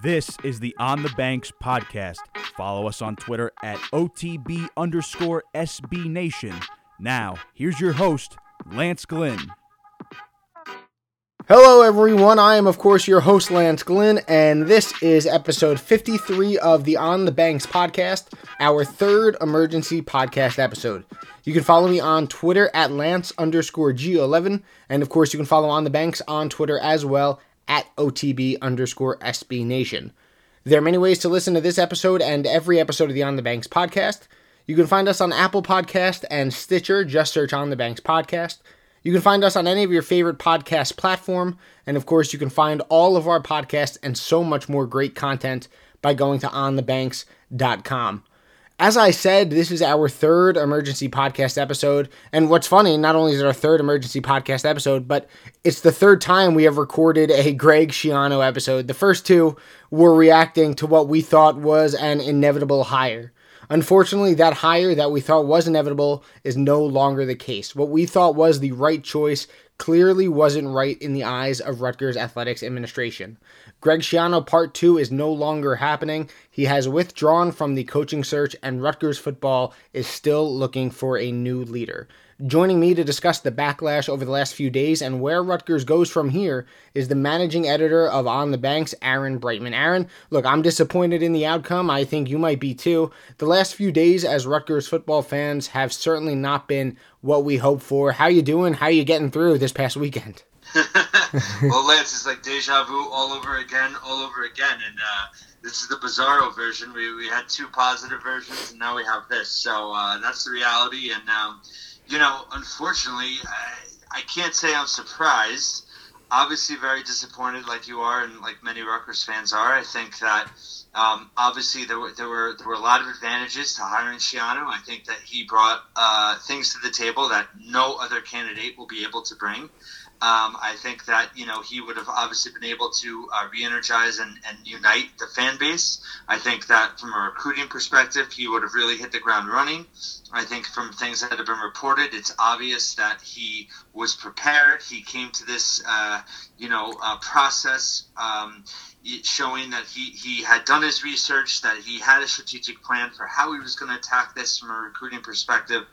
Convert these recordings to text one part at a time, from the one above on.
This is the On the Banks podcast. Follow us on Twitter at OTB underscore SB Nation. Now, here's your host, Lance Glynn. Hello, everyone. I am, of course, your host, Lance Glynn, and this is episode 53 of the On the Banks podcast, our third emergency podcast episode. You can follow me on Twitter at Lance underscore G11, and of course, you can follow On the Banks on Twitter as well at OTB underscore SB Nation. There are many ways to listen to this episode and every episode of the On the Banks podcast. You can find us on Apple Podcast and Stitcher. Just search On the Banks podcast. You can find us on any of your favorite podcast platform, and of course, you can find all of our podcasts and so much more great content by going to onthebanks.com. As I said, this is our third emergency podcast episode. And what's funny, not only is it our third emergency podcast episode, but it's the third time we have recorded a Greg Schiano episode. The first two were reacting to what we thought was an inevitable hire. Unfortunately, that hire that we thought was inevitable is no longer the case. What we thought was the right choice clearly wasn't right in the eyes of Rutgers Athletics Administration. Greg Schiano Part 2 is no longer happening. He has withdrawn from the coaching search, and Rutgers football is still looking for a new leader. Joining me to discuss the backlash over the last few days and where Rutgers goes from here is the managing editor of On the Banks, Aaron Brightman. Aaron, look, I'm disappointed in the outcome. I think you might be too. The last few days as Rutgers football fans have certainly not been what we hoped for. How you doing? How are you getting through this past weekend? well, Lance, it's like deja vu all over again, all over again. And uh, this is the Bizarro version. We, we had two positive versions, and now we have this. So uh, that's the reality. And, um, you know, unfortunately, I, I can't say I'm surprised. Obviously, very disappointed, like you are, and like many Rutgers fans are. I think that um, obviously there were, there were there were a lot of advantages to hiring Schiano. I think that he brought uh, things to the table that no other candidate will be able to bring. Um, I think that you know he would have obviously been able to uh, re-energize and, and unite the fan base. I think that from a recruiting perspective, he would have really hit the ground running. I think from things that have been reported, it's obvious that he was prepared. He came to this, uh, you know, uh, process. Um, showing that he, he had done his research, that he had a strategic plan for how he was going to attack this from a recruiting perspective.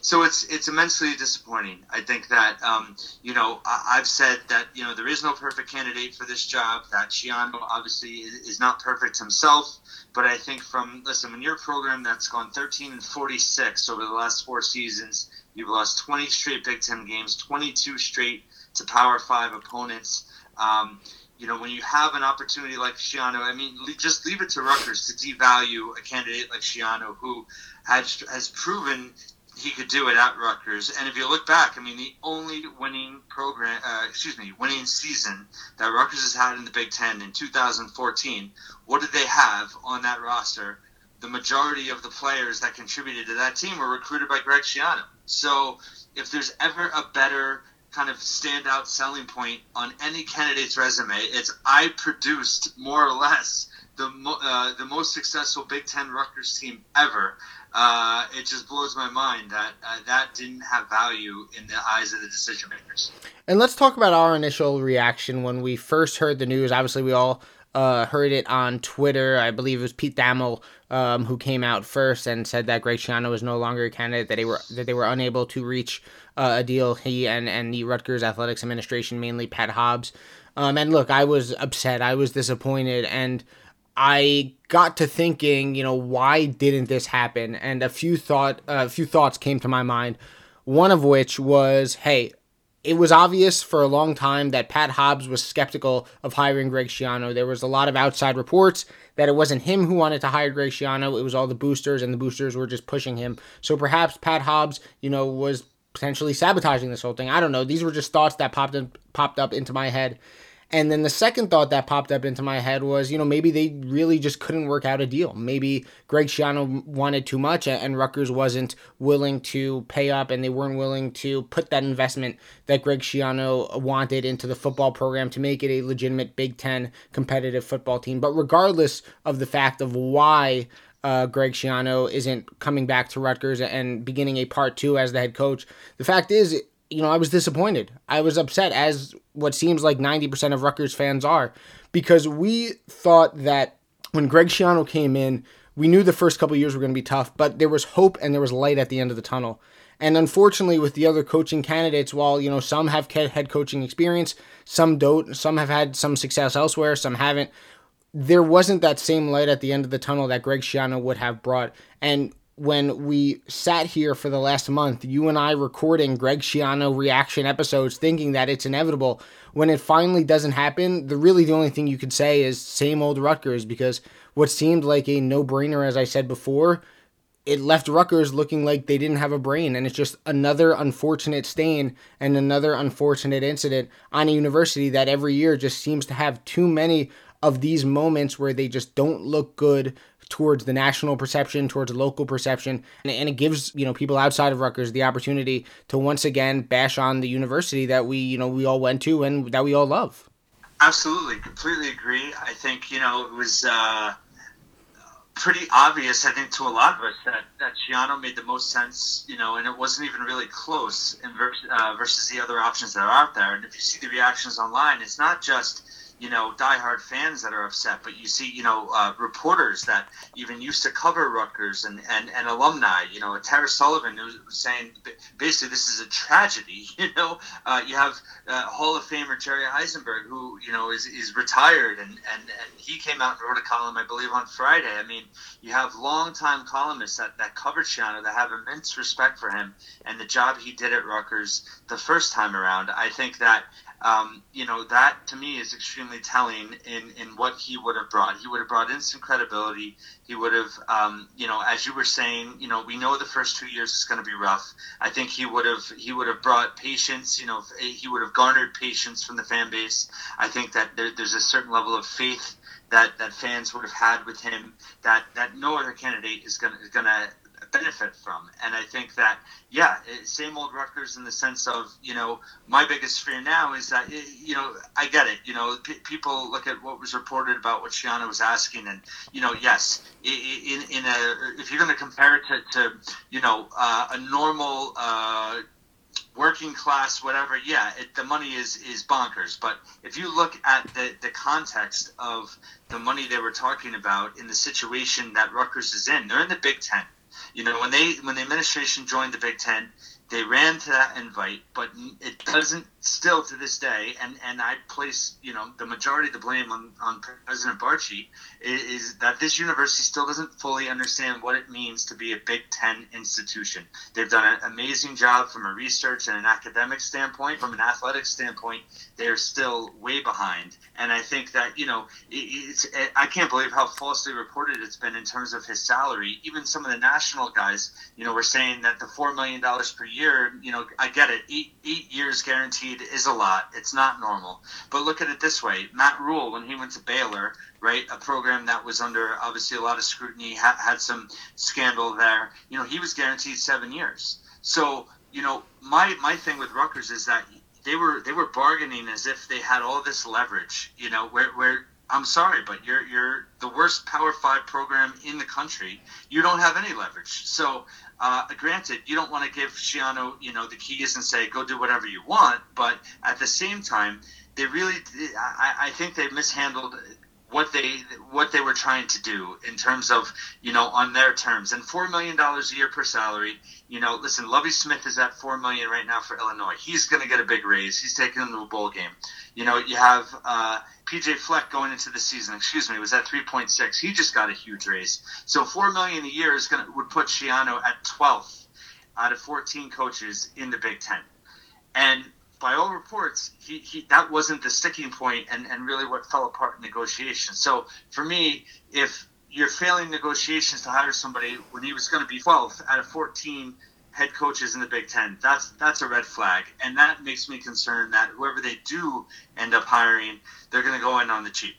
So it's it's immensely disappointing. I think that um, you know I, have said that you know there is no perfect candidate for this job. That Schiano obviously is, is not perfect himself, but I think from listen when you're program that's gone 13 and 46 over the last four seasons, you've lost 20 straight Big Ten games, 22 straight to Power Five opponents. Um, you know, when you have an opportunity like Schiano, I mean, just leave it to Rutgers to devalue a candidate like Schiano who has has proven he could do it at Rutgers. And if you look back, I mean, the only winning program, uh, excuse me, winning season that Rutgers has had in the Big Ten in 2014, what did they have on that roster? The majority of the players that contributed to that team were recruited by Greg Schiano. So if there's ever a better kind of standout selling point on any candidate's resume. It's I produced more or less the mo- uh, the most successful Big Ten Rutgers team ever. Uh, it just blows my mind that uh, that didn't have value in the eyes of the decision makers. And let's talk about our initial reaction when we first heard the news. Obviously, we all uh, heard it on Twitter. I believe it was Pete Thamel um, who came out first and said that Greg Schiano was no longer a candidate. That they were that they were unable to reach uh, a deal. He and and the Rutgers athletics administration, mainly Pat Hobbs. Um, and look, I was upset. I was disappointed, and I got to thinking, you know, why didn't this happen? And a few thought a few thoughts came to my mind. One of which was, hey, it was obvious for a long time that Pat Hobbs was skeptical of hiring Greg Schiano. There was a lot of outside reports that it wasn't him who wanted to hire Greg Schiano. It was all the boosters, and the boosters were just pushing him. So perhaps Pat Hobbs, you know, was potentially sabotaging this whole thing. I don't know. These were just thoughts that popped in, popped up into my head and then the second thought that popped up into my head was, you know, maybe they really just couldn't work out a deal. Maybe Greg Schiano wanted too much and Rutgers wasn't willing to pay up and they weren't willing to put that investment that Greg Schiano wanted into the football program to make it a legitimate Big Ten competitive football team. But regardless of the fact of why uh, Greg Schiano isn't coming back to Rutgers and beginning a part two as the head coach. The fact is, you know, I was disappointed. I was upset, as what seems like 90% of Rutgers fans are, because we thought that when Greg Schiano came in, we knew the first couple years were going to be tough, but there was hope and there was light at the end of the tunnel. And unfortunately, with the other coaching candidates, while you know some have head coaching experience, some don't, some have had some success elsewhere, some haven't. There wasn't that same light at the end of the tunnel that Greg Schiano would have brought. And when we sat here for the last month, you and I recording Greg Schiano reaction episodes, thinking that it's inevitable. When it finally doesn't happen, the really the only thing you could say is same old Rutgers because what seemed like a no brainer, as I said before, it left Rutgers looking like they didn't have a brain, and it's just another unfortunate stain and another unfortunate incident on a university that every year just seems to have too many of these moments where they just don't look good towards the national perception, towards local perception, and, and it gives you know people outside of Rutgers the opportunity to once again bash on the university that we you know we all went to and that we all love. Absolutely, completely agree. I think you know it was. Uh pretty obvious, I think, to a lot of us that that Schiano made the most sense, you know, and it wasn't even really close in versus, uh, versus the other options that are out there. And if you see the reactions online, it's not just you know, diehard fans that are upset, but you see, you know, uh, reporters that even used to cover Rutgers and, and, and alumni, you know, Tara Sullivan was saying basically this is a tragedy. You know, uh, you have uh, Hall of Famer Jerry Izenberg who, you know, is, is retired and, and, and he came out and wrote a column, I believe, on Friday. I mean, you have longtime columnists that, that covered Schiano that have immense respect for him and the job he did at Rutgers the first time around. I think that um, you know, that to me is extremely telling in, in what he would have brought. He would have brought instant credibility. He would have, um, you know, as you were saying, you know, we know the first two years is going to be rough. I think he would have he would have brought patience. You know, he would have garnered patience from the fan base. I think that there, there's a certain level of faith that, that fans would have had with him that, that no other candidate is going is going to benefit from. And I think that, yeah, same old Rutgers in the sense of, you know, my biggest fear now is that, you know, I get it. You know, p- people look at what was reported about what Schiano was asking, and, you know, yes, in, in a, if you're going to compare it to, to you know, uh, a normal, uh, working class, whatever, yeah, it, the money is is bonkers. But if you look at the the context of the money they were talking about in the situation that Rutgers is in, they're in the Big Ten. You know, when they when the administration joined the Big Ten, they ran to that invite, but it doesn't still to this day, and, and I place you know the majority of the blame on, on President Barchi is, is, that this university still doesn't fully understand what it means to be a Big Ten institution. They've done an amazing job from a research and an academic standpoint, from an athletic standpoint. They're still way behind, and I think that you know it, it's eh, I can't believe how falsely reported it's been in terms of his salary. Even some of the national guys, you know, were saying that the four million dollars per year year, you know, I get it. Eight eight years guaranteed is a lot. It's not normal. But look at it this way: Matt Rhule, when he went to Baylor, right, a program that was under obviously a lot of scrutiny, had, had some scandal there. You know, he was guaranteed seven years. So you know, my my thing with Rutgers is that they were they were bargaining as if they had all this leverage. You know, where where I'm sorry, but you're you're the worst Power Five program in the country. You don't have any leverage. So uh, granted, you don't want to give Schiano, you know, the keys and say go do whatever you want, but at the same time, they really, I, I think they mishandled what they what they were trying to do in terms of you know on their terms and four million dollars a year per salary you know listen Lovie Smith is at four million right now for illinois he's going to get a big raise he's taking them to a bowl game you know you have uh, PJ Fleck going into the season, excuse me, was at 3.6. He just got a huge raise. So four million a year is going to would put Schiano at 12th out of 14 coaches in the Big Ten. And by all reports, he, he that wasn't the sticking point and, and really what fell apart in negotiations. So for me, if you're failing negotiations to hire somebody when he was going to be 12th out of 14 head coaches in the Big Ten. That's that's a red flag, and that makes me concerned that whoever they do end up hiring, they're going to go in on the cheap.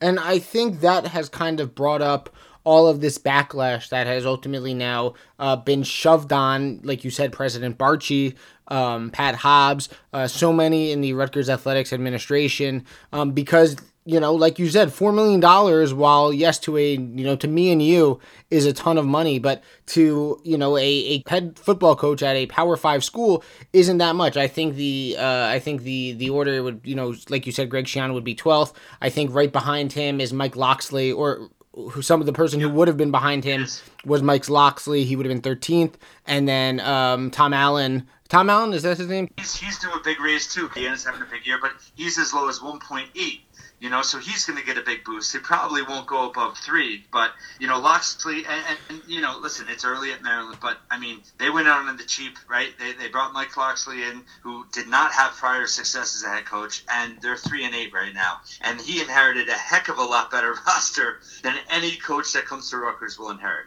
And I think that has kind of brought up all of this backlash that has ultimately now uh, been shoved on, like you said, President Barchi, um, Pat Hobbs, uh, so many in the Rutgers Athletics administration, um, because you know, like you said, four million dollars. While yes, to a you know, to me and you is a ton of money, but to you know, a, a head football coach at a Power Five school isn't that much. I think the uh, I think the the order would you know, like you said, Greg Schiano would be twelfth. I think right behind him is Mike Locksley, or who some of the person who would have been behind him was Mike Locksley. He would have been 13th, and then um, Tom Allen. Tom Allen is that his name? He's he's doing a big raise too. He ends having a big year, but he's as low as 1.8 you know, so he's going to get a big boost. He probably won't go above three, but you know, Locksley, and, and, you know, listen, it's early at Maryland, but I mean, they went out on the cheap, right? They, they brought Mike Locksley in, who did not have prior success as a head coach, and they're three and eight right now, and he inherited a heck of a lot better roster than any coach that comes to Rutgers will inherit.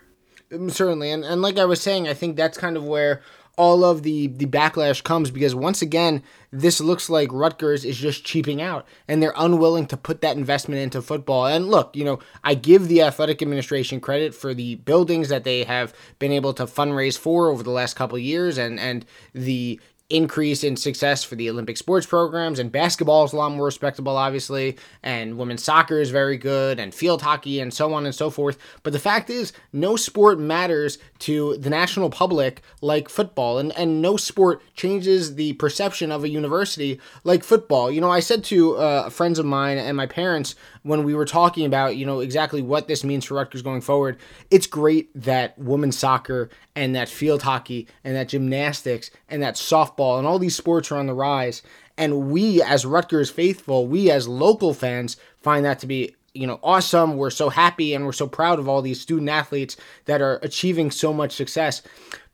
Mm, certainly, and and like I was saying, I think that's kind of where all of the the backlash comes because once again this looks like Rutgers is just cheaping out and they're unwilling to put that investment into football. And look, you know, I give the athletic administration credit for the buildings that they have been able to fundraise for over the last couple years and and the increase in success for the Olympic sports programs, and basketball is a lot more respectable, obviously, and women's soccer is very good, and field hockey, and so on and so forth. But the fact is, no sport matters to the national public like football, and, and no sport changes the perception of a university like football. You know, I said to uh, friends of mine and my parents when we were talking about, you know, exactly what this means for Rutgers going forward, it's great that women's soccer and that field hockey and that gymnastics and that softball and all these sports are on the rise. And we, as Rutgers faithful, we as local fans, find that to be you know awesome we're so happy and we're so proud of all these student athletes that are achieving so much success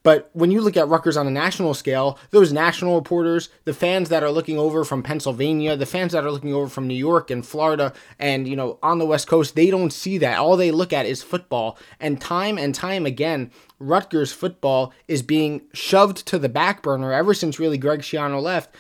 but when you look at Rutgers on a national scale, those national reporters, the fans that are looking over from Pennsylvania, the fans that are looking over from New York and Florida and, you know, on the West Coast, they don't see that. All they look at is football. And time and time again, Rutgers football is being shoved to the back burner ever since really Greg Schiano left.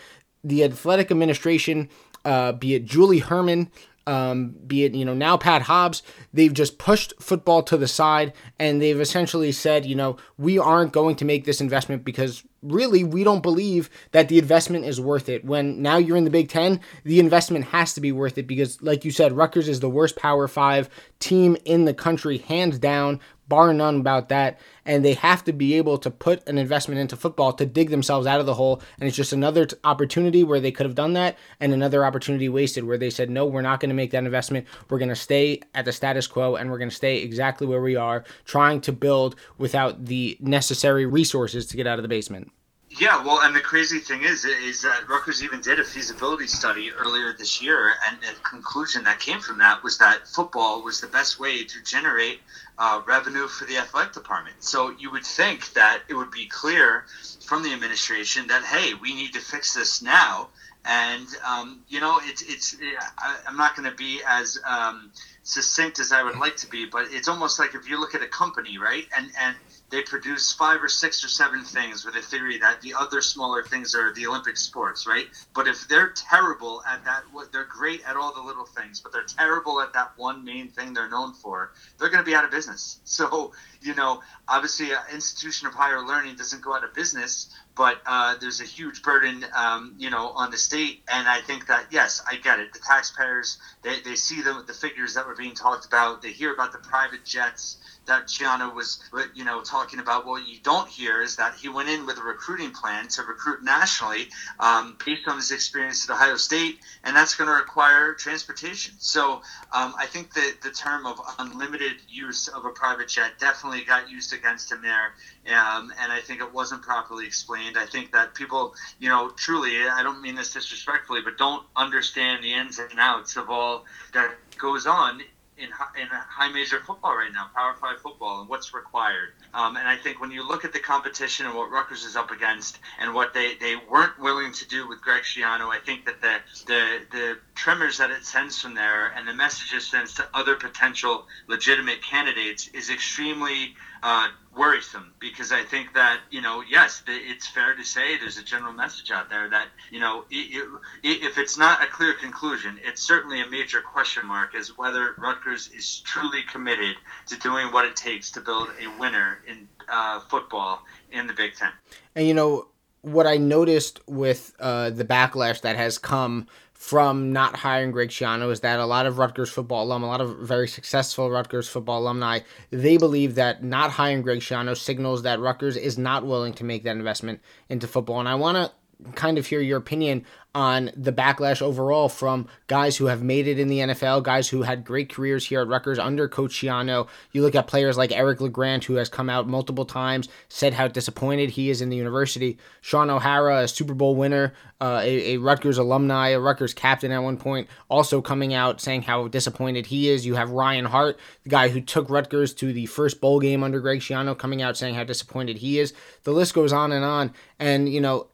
The athletic administration, uh, be it Julie Hermann, um, be it you know now Pat Hobbs, they've just pushed football to the side and they've essentially said, you know, we aren't going to make this investment because really we don't believe that the investment is worth it. When now you're in the Big Ten, the investment has to be worth it because, like you said, Rutgers is the worst Power Five team in the country, hands down bar none about that. And they have to be able to put an investment into football to dig themselves out of the hole. And it's just another t- opportunity where they could have done that and another opportunity wasted where they said, no, we're not going to make that investment. We're going to stay at the status quo and we're going to stay exactly where we are, trying to build without the necessary resources to get out of the basement. Yeah, well, and the crazy thing is, is that Rutgers even did a feasibility study earlier this year, and the conclusion that came from that was that football was the best way to generate uh, revenue for the athletic department. So you would think that it would be clear from the administration that hey, we need to fix this now. And um, you know, it's it's I, am not going to be as um, succinct as I would like to be, but it's almost like if you look at a company, right, and and they produce five or six or seven things with a theory that the other smaller things are the Olympic sports, right? But if they're terrible at that, they're great at all the little things, but they're terrible at that one main thing they're known for, they're going to be out of business. So, you know, obviously, an institution of higher learning doesn't go out of business, but uh, there's a huge burden, um, you know, on the state. And I think that yes, I get it. The taxpayers they, they see the the figures that were being talked about. They hear about the private jets that Schiano was, you know, talking about. What you don't hear is that he went in with a recruiting plan to recruit nationally um, based on his experience at Ohio State, and that's going to require transportation. So um, I think that the term of unlimited use of a private jet definitely got used against him there, um, and I think it wasn't properly explained. I think that people, you know, truly, I don't mean this disrespectfully, but don't understand the ins and outs of all that goes on in high, in high major football right now, Power Five football, and what's required. Um, and I think when you look at the competition and what Rutgers is up against, and what they, they weren't willing to do with Greg Schiano, I think that the the the tremors that it sends from there and the messages sends to other potential legitimate candidates is extremely uh, worrisome because I think that you know yes it's fair to say there's a general message out there that you know if it's not a clear conclusion it's certainly a major question mark as whether Rutgers is truly committed to doing what it takes to build a winner in uh, football in the Big Ten. And you know what I noticed with uh, the backlash that has come from not hiring Greg Schiano is that a lot of Rutgers football alum, a lot of very successful Rutgers football alumni, they believe that not hiring Greg Schiano signals that Rutgers is not willing to make that investment into football. And I want to kind of hear your opinion on the backlash overall from guys who have made it in the NFL, guys who had great careers here at Rutgers under Coach Schiano. You look at players like Eric LeGrand, who has come out multiple times, said how disappointed he is in the university. Shaun O'Hara, a Super Bowl winner, uh, a, a Rutgers alumni, a Rutgers captain at one point, also coming out saying how disappointed he is. You have Ryan Hart, the guy who took Rutgers to the first bowl game under Greg Schiano, coming out saying how disappointed he is. The list goes on and on. And, you know,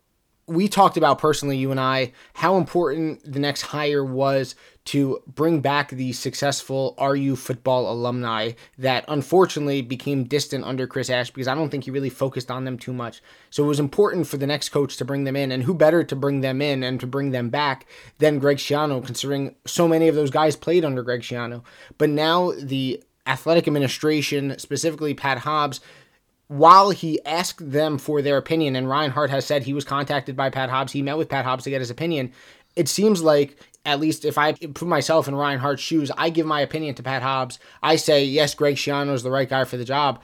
we talked about personally, you and I, how important the next hire was to bring back the successful RU football alumni that unfortunately became distant under Chris Ash because I don't think he really focused on them too much. So it was important for the next coach to bring them in, and who better to bring them in and to bring them back than Greg Schiano, considering so many of those guys played under Greg Schiano. But now the athletic administration, specifically Pat Hobbs, while he asked them for their opinion, and Ryan Hart has said he was contacted by Pat Hobbs, he met with Pat Hobbs to get his opinion. It seems like, at least if I put myself in Ryan Hart's shoes, I give my opinion to Pat Hobbs. I say, yes, Greg Schiano is the right guy for the job.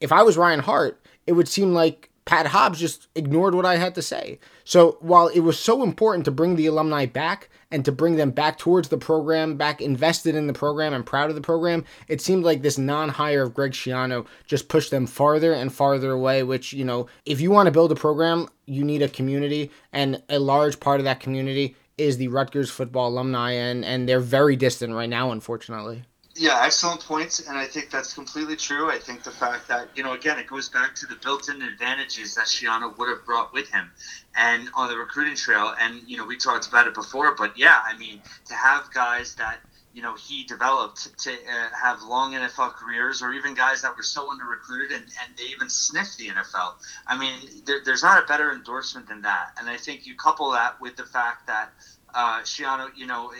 If I was Ryan Hart, it would seem like Pat Hobbs just ignored what I had to say. So while it was so important to bring the alumni back and to bring them back towards the program, back invested in the program and proud of the program, it seemed like this non-hire of Greg Schiano just pushed them farther and farther away, which, you know, if you want to build a program, you need a community and a large part of that community is the Rutgers football alumni and and they're very distant right now unfortunately. Yeah, excellent points, and I think that's completely true. I think the fact that you know, again, it goes back to the built-in advantages that Schiano would have brought with him, and on the recruiting trail. And you know, we talked about it before, but yeah, I mean, to have guys that you know he developed to uh, have long NFL careers, or even guys that were so under recruited and, and they even sniffed the NFL. I mean, there, there's not a better endorsement than that. And I think you couple that with the fact that uh, Schiano, you know,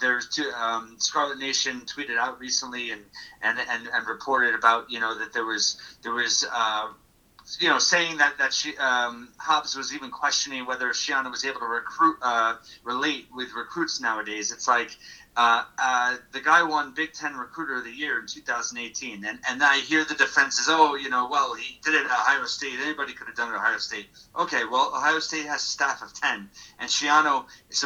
there's two, um, Scarlet Nation tweeted out recently and, and, and, and reported about, you know, that there was, there was, uh, you know, saying that that she, um, Hobbs was even questioning whether Schiano was able to recruit, uh, relate with recruits nowadays. It's like uh, uh, the guy won Big Ten Recruiter of the Year in 2018, and and I hear the defenses, oh, you know, well, he did it at Ohio State. Anybody could have done it at Ohio State. Okay, well, Ohio State has a staff of 10, and Schiano is,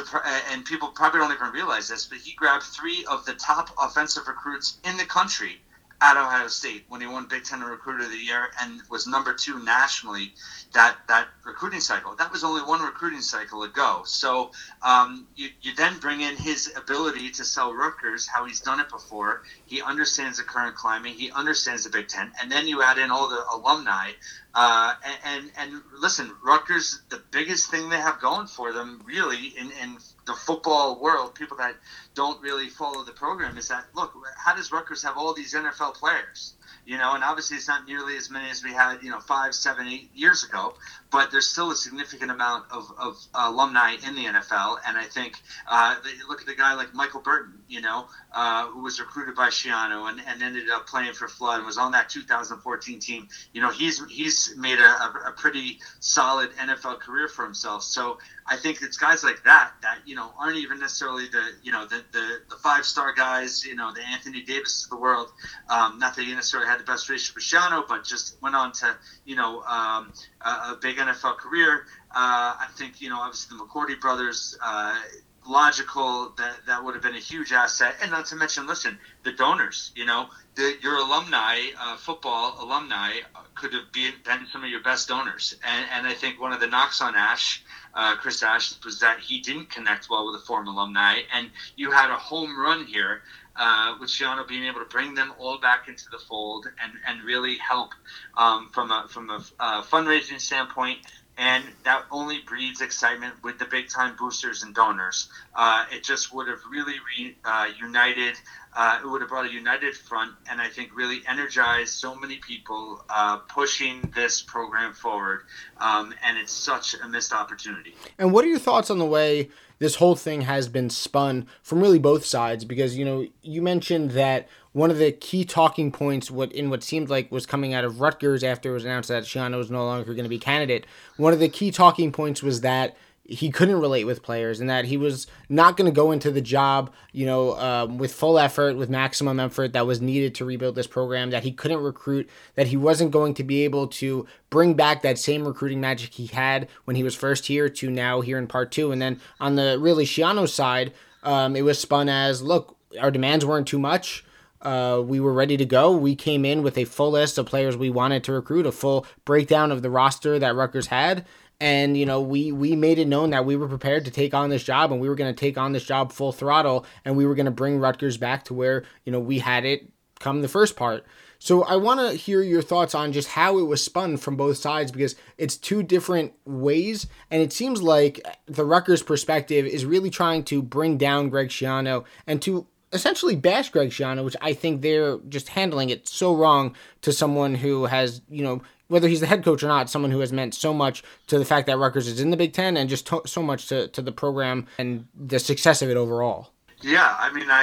and people probably don't even realize this, but he grabbed three of the top offensive recruits in the country at Ohio State when he won Big Ten Recruiter of the Year and was number two nationally that that recruiting cycle. That was only one recruiting cycle ago. So um, you, you then bring in his ability to sell Rutgers, how he's done it before. He understands the current climate. He understands the Big Ten, and then you add in all the alumni. Uh, and, and, and listen, Rutgers, the biggest thing they have going for them, really, in, in the football world, people that don't really follow the program, is that look, how does Rutgers have all these NFL players? You know, and obviously it's not nearly as many as we had, you know, five, seven, eight years ago, but there's still a significant amount of, of alumni in the NFL. And I think, uh, look at the guy like Michael Burton, you know, uh, who was recruited by Schiano and, and ended up playing for Flood and was on that 2014 team. You know, he's, he's made a, a pretty solid NFL career for himself. So I think it's guys like that that you know aren't even necessarily the you know the the, the five star guys, you know the Anthony Davis of the world. Um, not that he necessarily had the best relationship with Schiano, but just went on to you know um, a, a, big NFL career. Uh, I think you know obviously the McCourty brothers. Uh, logical that that would have been a huge asset and not to mention listen the donors you know the, your alumni uh, football alumni could have been, been some of your best donors and, and i think one of the knocks on ash uh, Chris Ash was that he didn't connect well with the former alumni, and you had a home run here uh, with Schiano being able to bring them all back into the fold and, and really help um, from a from a uh, fundraising standpoint. And that only breeds excitement with the big time boosters and donors. Uh, it just would have really re, uh, united uh, it would have brought a united front and I think really energized so many people uh, pushing this program forward. Um, and it's such a missed opportunity. And what are your thoughts on the way this whole thing has been spun from really both sides? Because, you know, you mentioned that one of the key talking points what in what seemed like was coming out of Rutgers after it was announced that Schiano was no longer going to be candidate, one of the key talking points was that he couldn't relate with players and that he was not going to go into the job, you know, um, with full effort, with maximum effort that was needed to rebuild this program, that he couldn't recruit, that he wasn't going to be able to bring back that same recruiting magic he had when he was first here to now here in part two. And then on the really Schiano side, um, it was spun as look, our demands weren't too much. Uh, we were ready to go. We came in with a full list of players we wanted to recruit, a full breakdown of the roster that Rutgers had, and you know we we made it known that we were prepared to take on this job and we were going to take on this job full throttle and we were going to bring Rutgers back to where you know we had it come the first part. So I want to hear your thoughts on just how it was spun from both sides because it's two different ways and it seems like the Rutgers perspective is really trying to bring down Greg Schiano and to essentially bash Greg Schiano, which I think they're just handling it so wrong to someone who has, you know, whether he's the head coach or not, someone who has meant so much to the fact that Rutgers is in the Big Ten and just to- so much to, to the program and the success of it overall. Yeah, I mean, I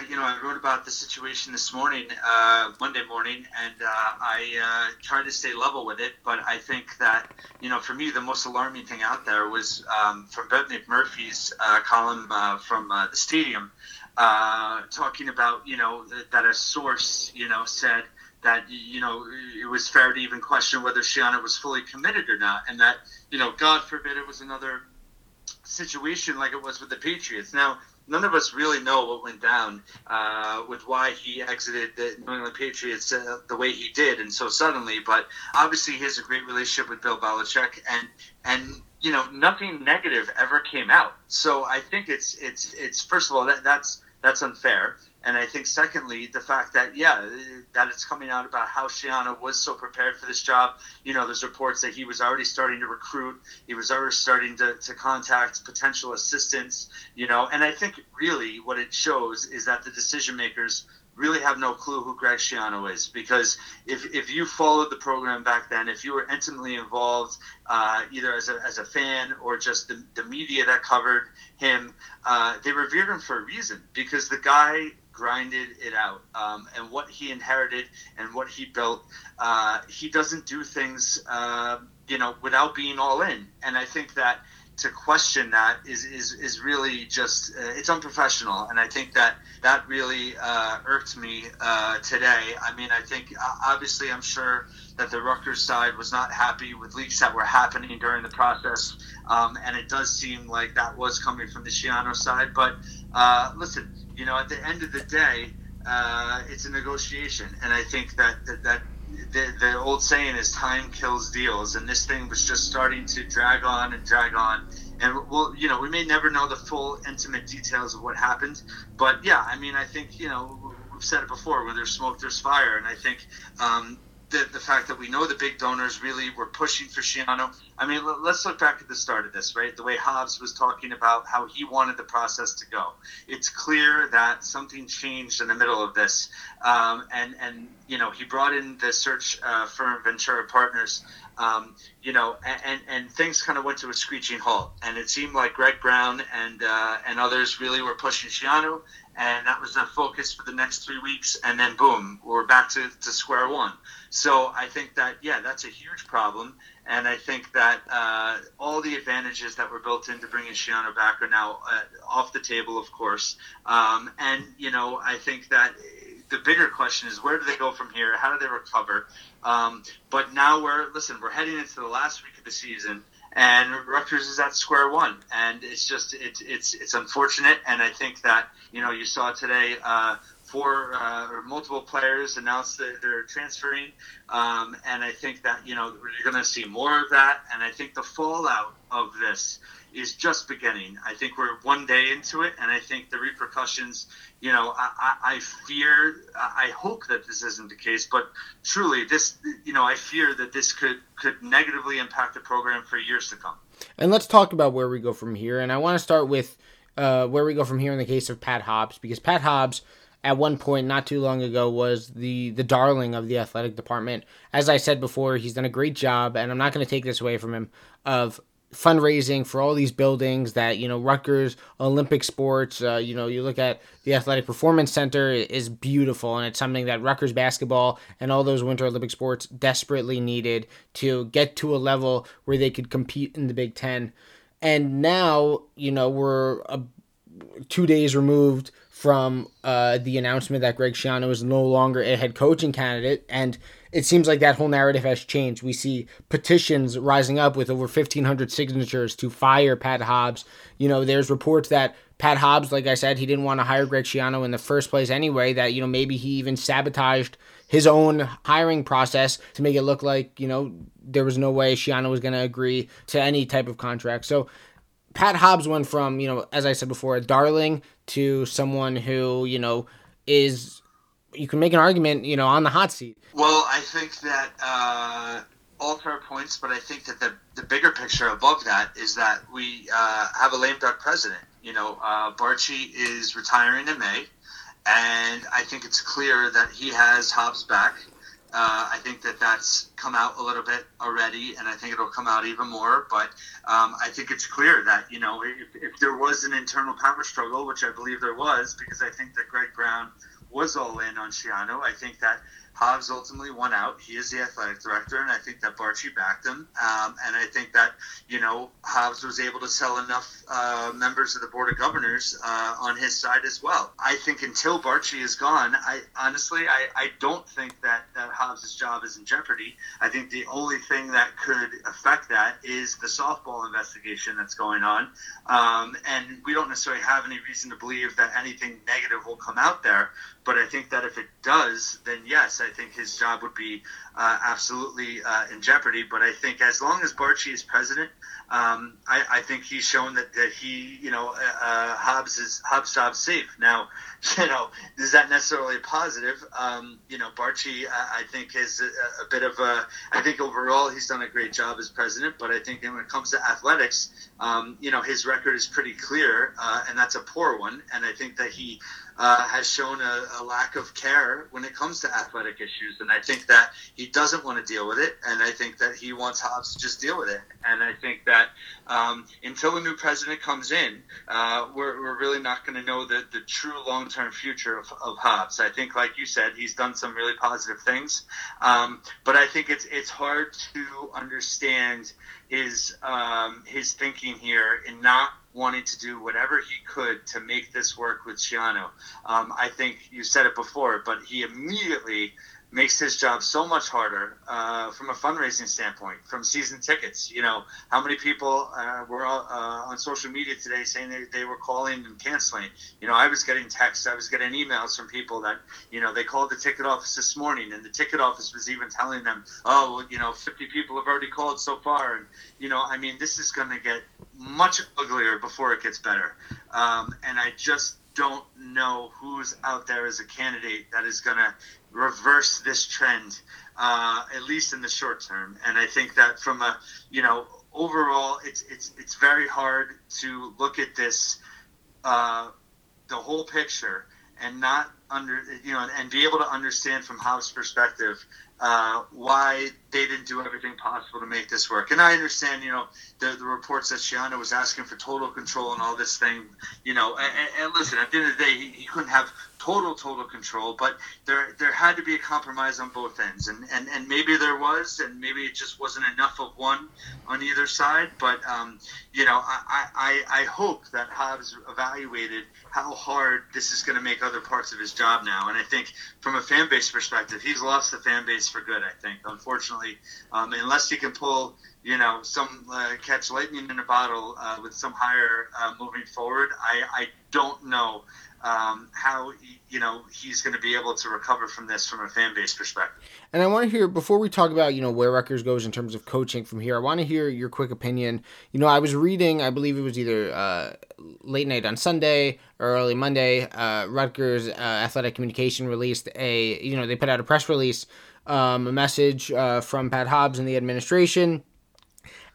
uh, you know I wrote about the situation this morning, uh, Monday morning, and uh, I uh, tried to stay level with it. But I think that you know, for me, the most alarming thing out there was um, from Brett McMurphy's uh, column uh, from the stadium, talking about you know that a source you know said that you know it was fair to even question whether Schiano was fully committed or not, and that you know God forbid it was another situation like it was with the Patriots. Now none of us really know what went down uh, with why he exited the New England Patriots uh, the way he did and so suddenly. But obviously, he has a great relationship with Bill Belichick, and and you know nothing negative ever came out. So I think it's it's it's first of all that that's that's unfair. And I think, secondly, the fact that, yeah, that it's coming out about how Schiano was so prepared for this job. You know, there's reports that he was already starting to recruit, he was already starting to, to contact potential assistants, you know. And I think really what it shows is that the decision makers really have no clue who Greg Schiano is because if, if you followed the program back then, if you were intimately involved, uh, either as a, as a fan or just the, the media that covered him, uh, they revered him for a reason because the guy grinded it out. Um, and what he inherited and what he built, uh, he doesn't do things, uh, you know, without being all in. And I think that to question that is is, is really just uh, it's unprofessional and i think that that really uh, irked me uh, today i mean i think obviously i'm sure that the Rutgers side was not happy with leaks that were happening during the process um, and it does seem like that was coming from the Schiano side but uh, listen you know, at the end of the day, uh, it's a negotiation, and I think that that, that the, the old saying is time kills deals, and this thing was just starting to drag on and drag on. And we'll, you know, we may never know the full intimate details of what happened, but yeah, I mean, I think you know, we've said it before: where there's smoke, there's fire, and I think um, the, the fact that we know the big donors really were pushing for Schiano. I mean, let's look back at the start of this, right? The way Hobbs was talking about how he wanted the process to go. It's clear that something changed in the middle of this, um, and and you know he brought in the search uh, firm Ventura Partners. Um, you know, and, and things kind of went to a screeching halt, and it seemed like Greg Brown and uh, and others really were pushing Schiano, and that was the focus for the next three weeks, and then boom, we're back to, to square one. So I think that yeah, that's a huge problem, and I think that uh, all the advantages that were built into bringing Schiano back are now uh, off the table, of course. Um, and you know, I think that the bigger question is where do they go from here? How do they recover? Um, but now we're listen, we're heading into the last week of the season and Rutgers is at square one, and it's just it's it's it's unfortunate, and I think that you know you saw today uh, four uh, or multiple players announced that they're transferring, um, and I think that you know you're going to see more of that, and I think the fallout of this is just beginning. I think we're one day into it, and I think the repercussions. You know, I, I fear, I hope that this isn't the case, but truly, this, you know, I fear that this could could negatively impact the program for years to come. And let's talk about where we go from here. And I want to start with uh, where we go from here in the case of Pat Hobbs, because Pat Hobbs at one point not too long ago was the the darling of the athletic department. As I said before, he's done a great job, and I'm not going to take this away from him of fundraising for all these buildings that you know Rutgers Olympic sports uh, you know you look at the athletic performance center is beautiful and it's something that Rutgers basketball and all those winter Olympic sports desperately needed to get to a level where they could compete in the Big 10 And now, you know, we're two days removed from uh, the announcement that Greg Schiano is no longer a head coaching candidate. And it seems like that whole narrative has changed. We see petitions rising up with over 1,500 signatures to fire Pat Hobbs. You know, there's reports that Pat Hobbs, like I said, he didn't want to hire Greg Schiano in the first place anyway, that, you know, maybe he even sabotaged his own hiring process to make it look like, you know, there was no way Schiano was going to agree to any type of contract. So Pat Hobbs went from, you know, as I said before, a darling to someone who, you know, is you can make an argument, you know, on the hot seat. Well, I think that uh, all fair points, but I think that the, the bigger picture above that is that we uh, have a lame duck president. You know, uh, Barchi is retiring in May, and I think it's clear that he has Hobbs back. Uh, I think that that's come out a little bit already, and I think it'll come out even more. But um, I think it's clear that you know if, if, there was an internal power struggle, which I believe there was, because I think that Greg Brown was all in on Schiano. I think that Hobbs ultimately won out. He is the athletic director, and I think that Barchi backed him. Um, and I think that, you know, Hobbs was able to sell enough uh, members of the Board of Governors uh, on his side as well. I think until Barchi is gone, I honestly, I, I don't think that, that Hobbs' job is in jeopardy. I think the only thing that could affect that is the softball investigation that's going on. Um, and we don't necessarily have any reason to believe that anything negative will come out there. But I think that if it does, then yes, I think his job would be uh, absolutely uh, in jeopardy. But I think as long as Barchi is president, um, I, I, think he's shown that, that he, you know, uh, uh Hobbs is Hobbs job safe. Now, you know, is that necessarily a positive? Um, you know, Barchi, I, I think is a, a, bit of a. I think overall he's done a great job as president, but I think when it comes to athletics, um, you know, his record is pretty clear, uh, and that's a poor one. And I think that he uh, has shown a, a, lack of care when it comes to athletic issues. And I think that he doesn't want to deal with it. And I think that he wants Hobbs to just deal with it. And I think that um, until a new president comes in, uh, we're, we're really not going to know the, the true long term future of, of Hobbs. I think, like you said, he's done some really positive things. Um, but I think it's, it's hard to understand his, um, his thinking here in not wanting to do whatever he could to make this work with Schiano. Um, I think you said it before, but he immediately makes his job so much harder uh, from a fundraising standpoint, from season tickets. You know, how many people uh, were uh, on social media today saying they, they were calling and canceling? You know, I was getting texts, I was getting emails from people that, you know, they called the ticket office this morning and the ticket office was even telling them, oh, well, you know, 50 people have already called so far. And, you know, I mean, this is going to get much uglier before it gets better. Um, and I just don't know who's out there as a candidate that is going to reverse this trend, uh, at least in the short term. And I think that from a, you know, overall, it's it's it's very hard to look at this, uh, the whole picture, and not under you know, and be able to understand from Hobbs' perspective uh, why they didn't do everything possible to make this work. And I understand, you know, the, the reports that Schiano was asking for total control and all this thing, you know, and, and listen, at the end of the day, he, he, couldn't have total, total control, but there there had to be a compromise on both ends. And, and, and maybe there was, and maybe it just wasn't enough of one on either side. But, um, you know, I, I, I hope that Hobbs evaluated how hard this is going to make other parts of his job now. And I think from a fan base perspective, he's lost the fan base for good. I think, unfortunately, um, unless you can pull, you know, some uh, catch lightning in a bottle uh, with some hire uh, moving forward, I, I don't know um, how you know he's going to be able to recover from this from a fan base perspective. And I want to hear before we talk about you know where Rutgers goes in terms of coaching from here. I want to hear your quick opinion. You know, I was reading, I believe it was either uh, late night on Sunday or early Monday. Uh, Rutgers uh, athletic communication released a you know they put out a press release, um, a message uh, from Pat Hobbs and the administration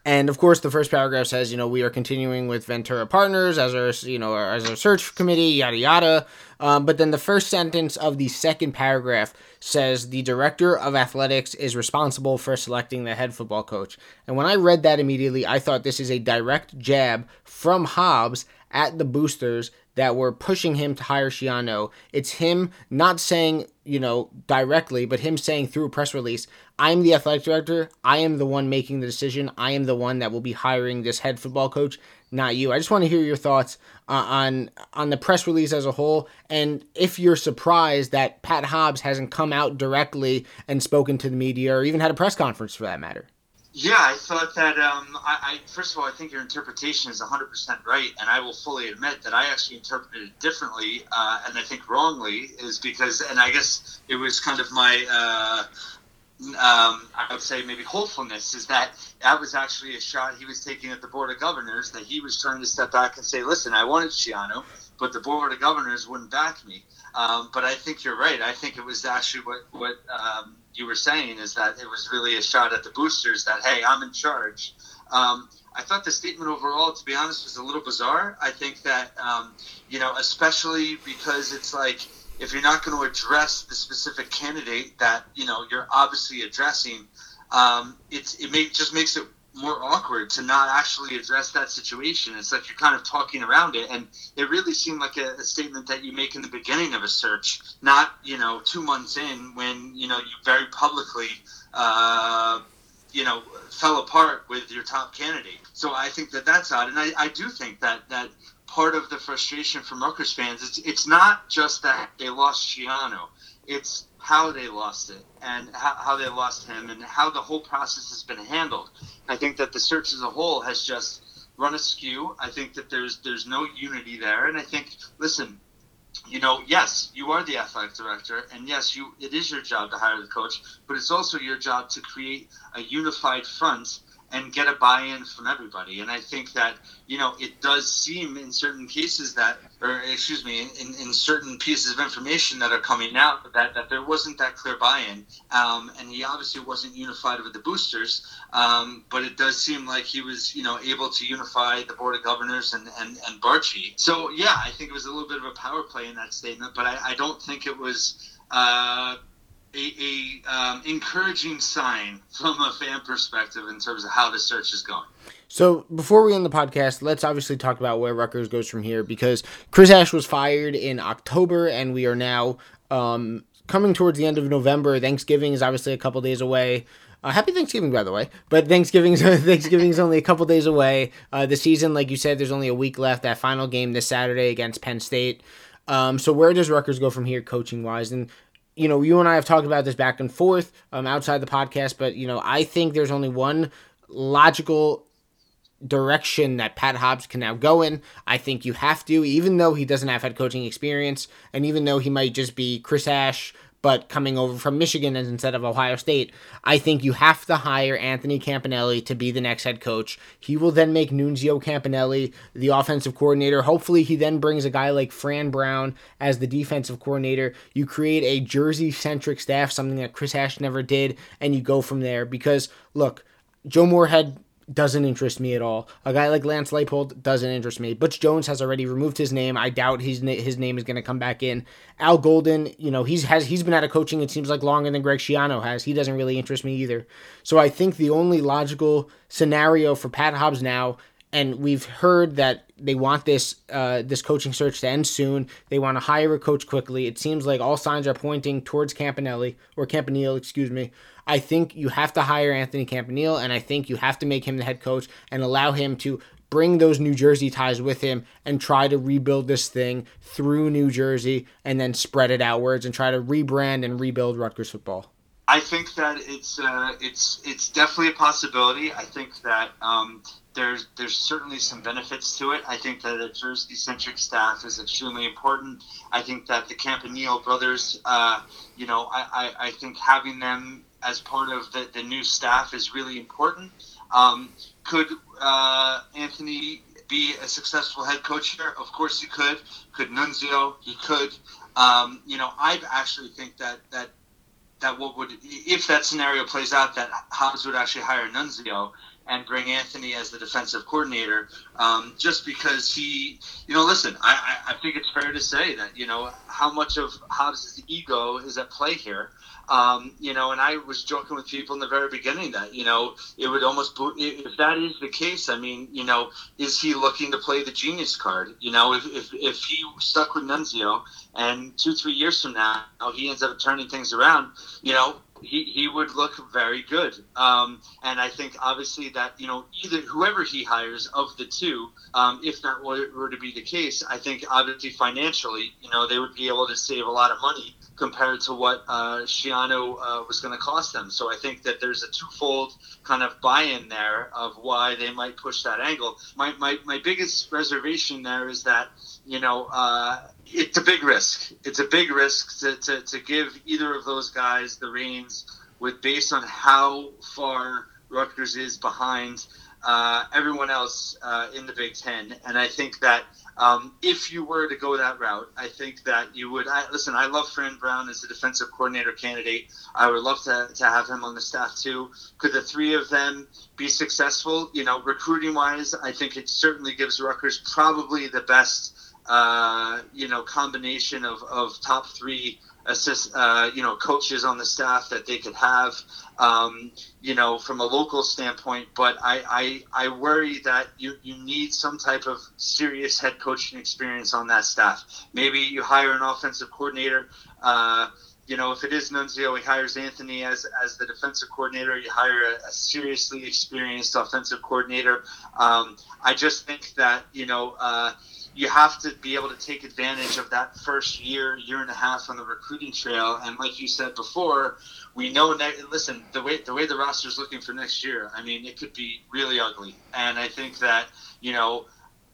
and of course, the first paragraph says, you know, we are continuing with Ventura Partners as our, you know, as our search committee, yada yada. Um, but then the first sentence of the second paragraph says the director of athletics is responsible for selecting the head football coach. And when I read that immediately, I thought this is a direct jab from Hobbs at the boosters that were pushing him to hire Schiano. It's him not saying, you know, directly, but him saying through a press release, I'm the athletic director. I am the one making the decision. I am the one that will be hiring this head football coach, not you. I just want to hear your thoughts uh, on on the press release as a whole, and if you're surprised that Pat Hobbs hasn't come out directly and spoken to the media or even had a press conference for that matter. Yeah, I thought that. Um, I, I, first of all, I think your interpretation is 100% right, and I will fully admit that I actually interpreted it differently, uh, and I think wrongly, is because, and I guess it was kind of my, uh, um, I would say maybe hopefulness, is that that was actually a shot he was taking at the board of governors, that he was trying to step back and say, listen, I wanted Schiano, but the board of governors wouldn't back me. Um, but I think you're right. I think it was actually what what um, you were saying is that it was really a shot at the boosters that hey, I'm in charge. Um, I thought the statement overall, to be honest, was a little bizarre. I think that um, you know, especially because it's like if you're not going to address the specific candidate that you know you're obviously addressing, um, it's it may, just makes it more awkward to not actually address that situation. It's like you're kind of talking around it, and it really seemed like a, a, statement that you make in the beginning of a search, not you know two months in when you know you very publicly. Uh, you know, fell apart with your top candidate. So I think that that's odd, and I, I do think that that part of the frustration from Rutgers fans, it's it's not just that they lost Schiano, it's how they lost it and how, how they lost him and how the whole process has been handled. I think that the search as a whole has just run askew. I think that there's there's no unity there, and I think listen, you know, yes, you are the athletic director, and yes, you it is your job to hire the coach, but it's also your job to create a unified front and get a buy-in from everybody. And I think that you know it does seem in certain cases that, or excuse me, in, in certain pieces of information that are coming out that, that there wasn't that clear buy-in, um, and he obviously wasn't unified with the boosters. Um, but it does seem like he was you know able to unify the board of governors and and and Barchi. So yeah, I think it was a little bit of a power play in that statement, but I, I don't think it was. Uh, a, a um, encouraging sign from a fan perspective in terms of how the search is going. So before we end the podcast, let's obviously talk about where Rutgers goes from here because Chris Ash was fired in October, and we are now um, coming towards the end of November. Thanksgiving is obviously a couple days away. Uh, happy Thanksgiving, by the way. But Thanksgiving's Thanksgiving's only a couple days away. Uh, the season, like you said, there's only a week left. That final game this Saturday against Penn State. Um, so where does Rutgers go from here, coaching wise? And you know, you and I have talked about this back and forth um, outside the podcast, but you know, I think there's only one logical direction that Pat Hobbs can now go in. I think you have to, even though he doesn't have head coaching experience, and even though he might just be Chris Ash but coming over from Michigan instead of Ohio State, I think you have to hire Anthony Campanelli to be the next head coach. He will then make Nunzio Campanelli the offensive coordinator. Hopefully, he then brings a guy like Fran Brown as the defensive coordinator. You create a Jersey centric staff, something that Chris Ash never did, and you go from there. Because, look, Joe Moorhead doesn't interest me at all. A guy like Lance Leipold doesn't interest me. Butch Jones has already removed his name. I doubt his his name is going to come back in. Al Golden, you know, he's has he's been out of coaching. It seems like longer than Greg Schiano has. He doesn't really interest me either. So I think the only logical scenario for Pat Hobbs now, and we've heard that they want this uh, this coaching search to end soon. They want to hire a coach quickly. It seems like all signs are pointing towards Campanelli or Campanile, excuse me. I think you have to hire Anthony Campanile, and I think you have to make him the head coach and allow him to bring those New Jersey ties with him and try to rebuild this thing through New Jersey and then spread it outwards and try to rebrand and rebuild Rutgers football. I think that it's uh, it's it's definitely a possibility. I think that um, there's there's certainly some benefits to it. I think that a Jersey centric staff is extremely important. I think that the Campanile brothers, uh, you know, I, I, I think having them as part of the, the new staff is really important. Um, could uh, Anthony be a successful head coach here? Of course he could. Could Nunzio? He could. Um, you know, I actually think that that that what would if that scenario plays out that Hobbs would actually hire Nunzio and bring Anthony as the defensive coordinator, um, just because he, you know, listen, I, I, think it's fair to say that you know how much of Hobbs' ego is at play here. Um, you know, and I was joking with people in the very beginning that you know it would almost if that is the case. I mean, you know, is he looking to play the genius card? You know, if if, if he stuck with Nunzio and two three years from now he ends up turning things around, you know, he, he would look very good. Um, and I think obviously that, you know, either whoever he hires of the two, um, if that were, were, to be the case, I think obviously financially, you know, they would be able to save a lot of money compared to what uh, Schiano uh, was going to cost them. So I think that there's a twofold kind of buy-in there of why they might push that angle. My, my, my biggest reservation there is that, you know, uh, it's a big risk. It's a big risk to, to, to give either of those guys the reins with based on how far Rutgers is behind uh, everyone else uh, in the Big Ten. And I think that um, if you were to go that route, I think that you would. I, listen, I love Fran Brown as a defensive coordinator candidate. I would love to, to have him on the staff too. Could the three of them be successful? You know, recruiting wise, I think it certainly gives Rutgers probably the best uh, you know, combination of, of top three assist, uh, you know, coaches on the staff that they could have, um, you know, from a local standpoint. But I, I, I worry that you, you need some type of serious head coaching experience on that staff. Maybe you hire an offensive coordinator. Uh, you know, if it is Nunzio, he hires Anthony as, as the defensive coordinator. You hire a, a seriously experienced offensive coordinator. Um, I just think that, you know, uh, you have to be able to take advantage of that first year, year and a half on the recruiting trail. And like you said before, we know. Ne- listen, the way the way the roster is looking for next year, I mean, it could be really ugly. And I think that you know,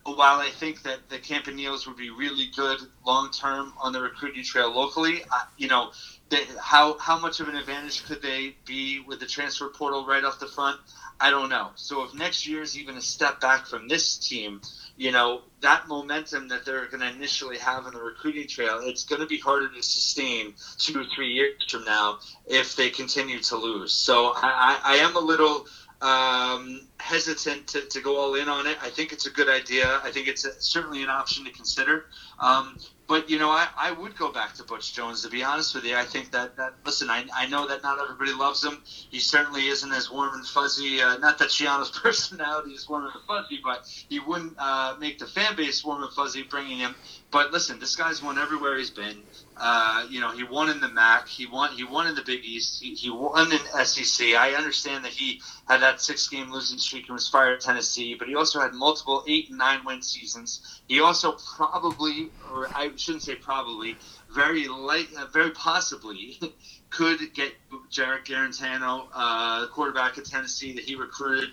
while I think that the Campanelos would be really good long term on the recruiting trail locally, I, you know, they, how how much of an advantage could they be with the transfer portal right off the front? I don't know. So if next year is even a step back from this team, you know, that momentum that they're going to initially have in the recruiting trail, it's going to be harder to sustain two or three years from now if they continue to lose. So I, I am a little um, hesitant to, to go all in on it. I think it's a good idea. I think it's a, certainly an option to consider. Um, but you know, I, I would go back to Butch Jones to be honest with you. I think that, that listen, I, I know that not everybody loves him. He certainly isn't as warm and fuzzy. Uh, not that Schiano's personality is warm and fuzzy, but he wouldn't uh, make the fan base warm and fuzzy bringing him. But listen, this guy's won everywhere he's been. Uh, you know, he won in the MAC. He won. He won in the Big East. He, he won in SEC. I understand that he had that six-game losing streak and was fired at Tennessee, but he also had multiple eight and nine-win seasons. He also probably, or I shouldn't say probably, very light, uh, very possibly could get Jarrett Guarantano, uh, quarterback at Tennessee that he recruited.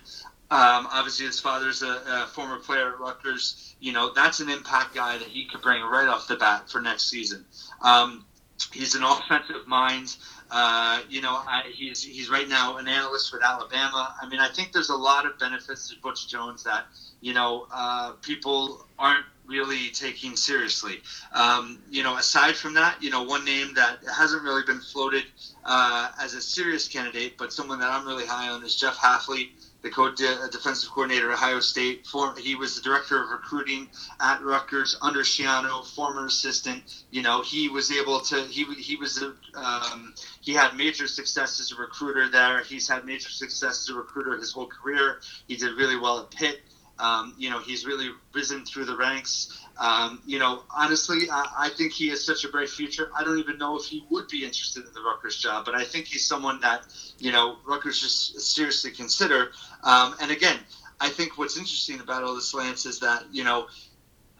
Um, obviously, his father's a, a, former player at Rutgers. You know, that's an impact guy that he could bring right off the bat for next season. Um, he's an offensive mind. Uh, you know, I, he's he's right now an analyst with Alabama. I mean, I think there's a lot of benefits to Butch Jones that you know uh, people aren't really taking seriously. Um, you know, aside from that, you know, one name that hasn't really been floated uh, as a serious candidate, but someone that I'm really high on is Jeff Hafley the co- defensive coordinator at Ohio State. For, he was the director of recruiting at Rutgers under Schiano, former assistant. You know, he was able to. He he was a, um, he had major success as a recruiter there. He's had major success as a recruiter his whole career. He did really well at Pitt. Um, you know, he's really risen through the ranks. Um, you know, honestly, I, I, think he has such a bright future. I don't even know if he would be interested in the Rutgers job, but I think he's someone that, you know, Rutgers should seriously consider. Um, and again, I think what's interesting about all this, Lance, is that, you know,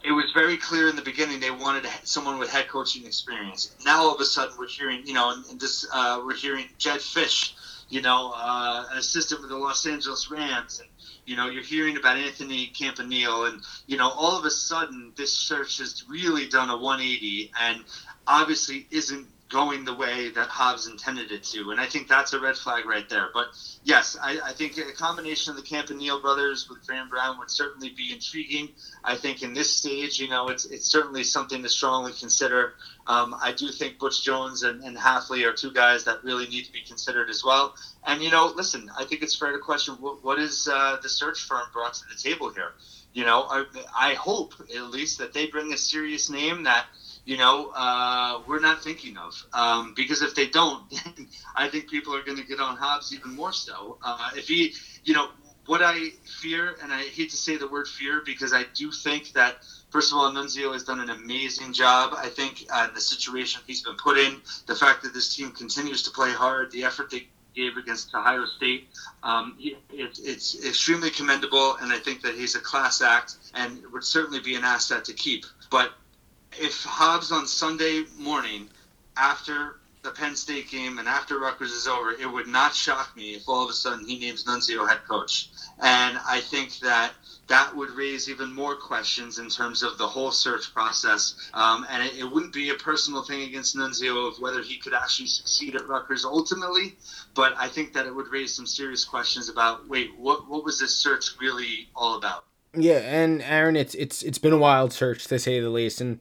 it was very clear in the beginning they wanted someone with head coaching experience. Now all of a sudden we're hearing, you know, and this uh, we're hearing Jedd Fisch, you know, uh, an assistant with the Los Angeles Rams, and you know, you're hearing about Anthony Campanile, and you know, all of a sudden, this church has really done a 180, and obviously isn't going the way that Hobbs intended it to. And I think that's a red flag right there. But yes, I, I think a combination of the Campanile brothers with Graham Brown would certainly be intriguing. I think in this stage, you know, it's, it's certainly something to strongly consider. Um, I do think Butch Jones and, and Hafley are two guys that really need to be considered as well. And, you know, listen, I think it's fair to question what, what is uh, the search firm brought to the table here? You know, I, I hope at least that they bring a serious name that – you know, uh, we're not thinking of. Um, because if they don't, I think people are going to get on Hobbs even more so. Uh, if he, you know, what I fear, and I hate to say the word fear because I do think that, first of all, Nunzio has done an amazing job. I think uh, the situation he's been put in, the fact that this team continues to play hard, the effort they gave against Ohio State, um, it, it's extremely commendable, and I think that he's a class act and would certainly be an asset to keep. But if Hobbs on Sunday morning, after the Penn State game and after Rutgers is over, it would not shock me if all of a sudden he names Nunzio head coach. And I think that that would raise even more questions in terms of the whole search process. Um, and it, it, wouldn't be a personal thing against Nunzio of whether he could actually succeed at Rutgers ultimately, but I think that it would raise some serious questions about wait, what, what was this search really all about? Yeah, and Aaron, it's it's it's been a wild search to say the least, and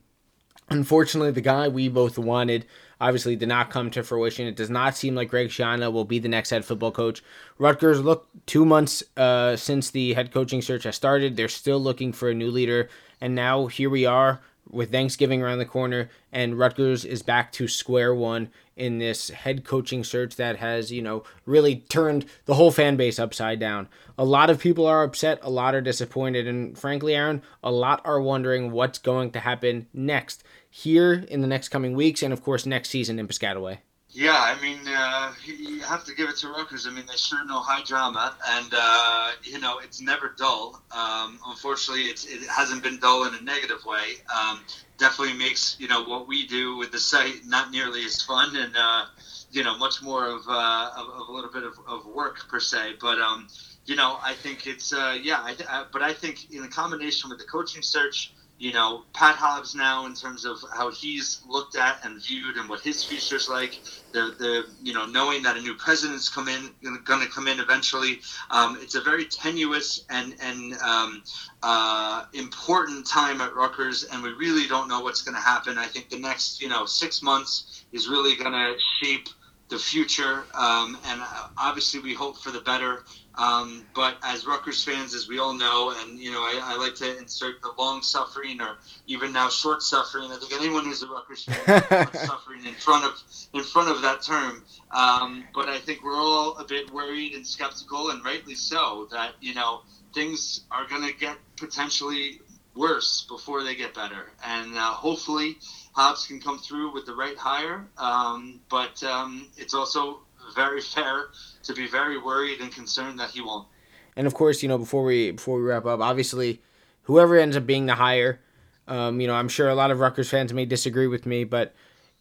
Unfortunately, the guy we both wanted obviously did not come to fruition. It does not seem like Greg Schiano will be the next head football coach. Rutgers look two months uh, since the head coaching search has started. They're still looking for a new leader, and now here we are with Thanksgiving around the corner, and Rutgers is back to square one in this head coaching search that has, you know, really turned the whole fan base upside down. A lot of people are upset, a lot are disappointed, and frankly, Aaron, a lot are wondering what's going to happen next here in the next coming weeks, and of course next season in Piscataway. Yeah, I mean, uh, you have to give it to Rutgers. I mean, they sure know high drama, and uh, you know it's never dull. Um, unfortunately, it hasn't been dull in a negative way. Um, definitely makes you know what we do with the site not nearly as fun, and uh, you know much more of, uh, of, of, a little bit of, of work per se. But um, you know, I think it's uh, yeah. I, I, but I think in combination with the coaching search you know, Pat Hobbs now in terms of how he's looked at and viewed and what his future's like. The, the you know, knowing that a new president's come in, going to come in eventually. Um, it's a very tenuous and and um, uh, important time at Rutgers, and we really don't know what's going to happen. I think the next you know six months is really going to shape the future, um, and uh, obviously we hope for the better. Um, but as Rutgers fans, as we all know, and you know, I, I, like to insert the long suffering or even now short suffering. I think anyone who's a Rutgers fan suffering in front of in front of that term. Um, but I think we're all a bit worried and skeptical, and rightly so, that you know things are going to get potentially worse before they get better, and uh, hopefully Hobbs can come through with the right hire. Um, but um, it's also very fair to be very worried and concerned that he won't. And of course, you know, before we before we wrap up, obviously, whoever ends up being the hire, um, you know, I'm sure a lot of Rutgers fans may disagree with me, but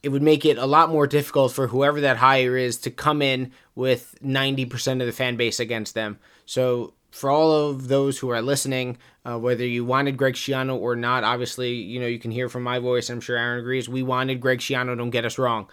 it would make it a lot more difficult for whoever that hire is to come in with 90% of the fan base against them. So for all of those who are listening, uh, whether you wanted Greg Schiano or not, obviously, you know, you can hear from my voice. I'm sure Aaron agrees. We wanted Greg Schiano, don't get us wrong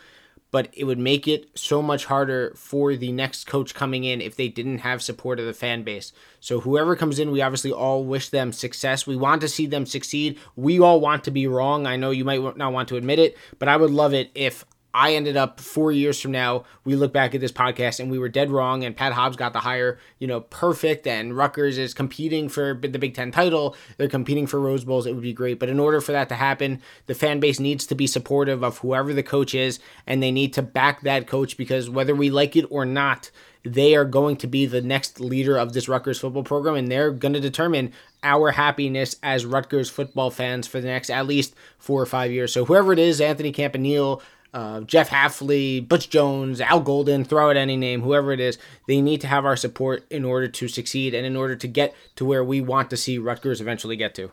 but it would make it so much harder for the next coach coming in if they didn't have support of the fan base. So whoever comes in, we obviously all wish them success. We want to see them succeed. We all want to be wrong. I know you might not want to admit it, but I would love it if I ended up four years from now, we look back at this podcast and we were dead wrong, and Pat Hobbs got the hire, you know, perfect, and Rutgers is competing for the Big Ten title. They're competing for Rose Bowls. It would be great. But in order for that to happen, the fan base needs to be supportive of whoever the coach is, and they need to back that coach because whether we like it or not, they are going to be the next leader of this Rutgers football program, and they're going to determine our happiness as Rutgers football fans for the next at least four or five years. So whoever it is, Anthony Campanile, uh, Jeff Hafley, Butch Jones, Al Golden, throw out any name, whoever it is, they need to have our support in order to succeed and in order to get to where we want to see Rutgers eventually get to.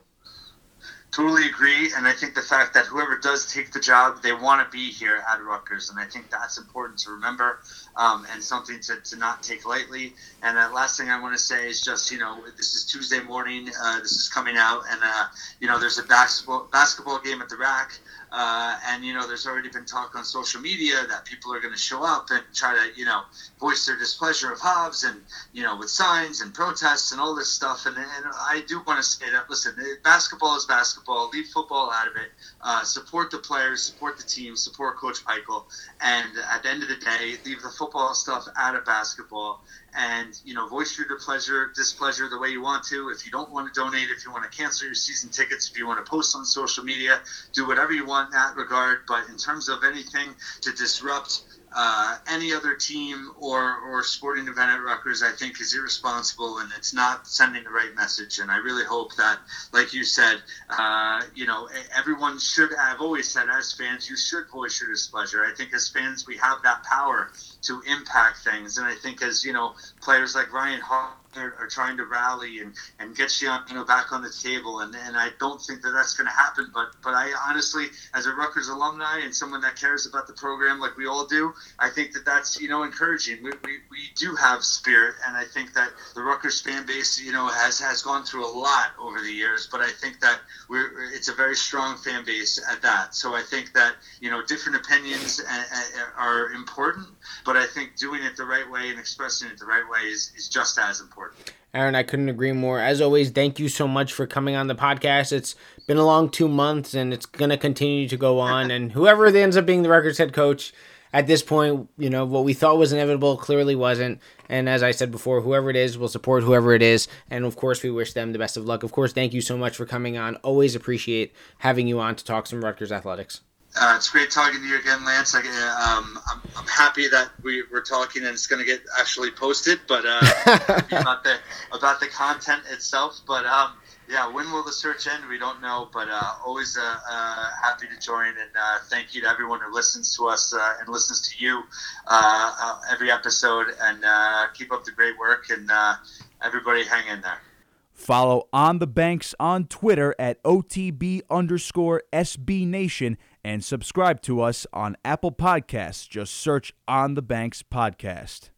Totally agree, and I think the fact that whoever does take the job, they want to be here at Rutgers, and I think that's important to remember um, and something to, to not take lightly. And the last thing I want to say is just, you know, this is Tuesday morning, uh, this is coming out, and uh, you know, there's a basketball basketball game at the RAC. Uh, and you know, there's already been talk on social media that people are going to show up and try to, you know, voice their displeasure of Hobbs and you know, with signs and protests and all this stuff. And, and I do want to say that listen, basketball is basketball. Leave football out of it. Uh, support the players, support the team, support Coach Pikiell. And at the end of the day, leave the football stuff out of basketball and you know voice your displeasure displeasure the way you want to if you don't want to donate if you want to cancel your season tickets if you want to post on social media do whatever you want in that regard but in terms of anything to disrupt uh, any other team or, or sporting event at Rutgers, I think, is irresponsible and it's not sending the right message. And I really hope that, like you said, uh, you know, everyone should. I've always said, as fans, you should voice your displeasure. I think as fans, we have that power to impact things, and I think as you know, players like Ryan Hart are, are, trying to rally and, and get you know back on the table. And, and I don't think that that's going to happen. But but I honestly, as a Rutgers alumni and someone that cares about the program like we all do, I think that that's you know encouraging. We, we, we do have spirit, and I think that the Rutgers fan base you know has has gone through a lot over the years. But I think that we're it's a very strong fan base at that. So I think that you know different opinions are important, but I think doing it the right way and expressing it the right way is, is just as important. Aaron, I couldn't agree more. As always, thank you so much for coming on the podcast. It's been a long two months and it's going to continue to go on. and whoever ends up being the Rutgers head coach at this point, you know, what we thought was inevitable clearly wasn't. And as I said before, whoever it is will support whoever it is. And of course, we wish them the best of luck. Of course, thank you so much for coming on. Always appreciate having you on to talk some Rutgers athletics. Uh, it's great talking to you again, Lance. I, um, I'm, I'm, happy that we, we're talking and it's going to get actually posted, but uh, about the about the content itself. But um, yeah, when will the search end? We don't know, but uh, always uh, uh, happy to join. And uh, thank you to everyone who listens to us and listens to you every episode. And keep up the great work. And everybody, hang in there. Follow On the Banks on Twitter at OTB underscore SB Nation and subscribe to us on Apple Podcasts. Just search On the Banks Podcast.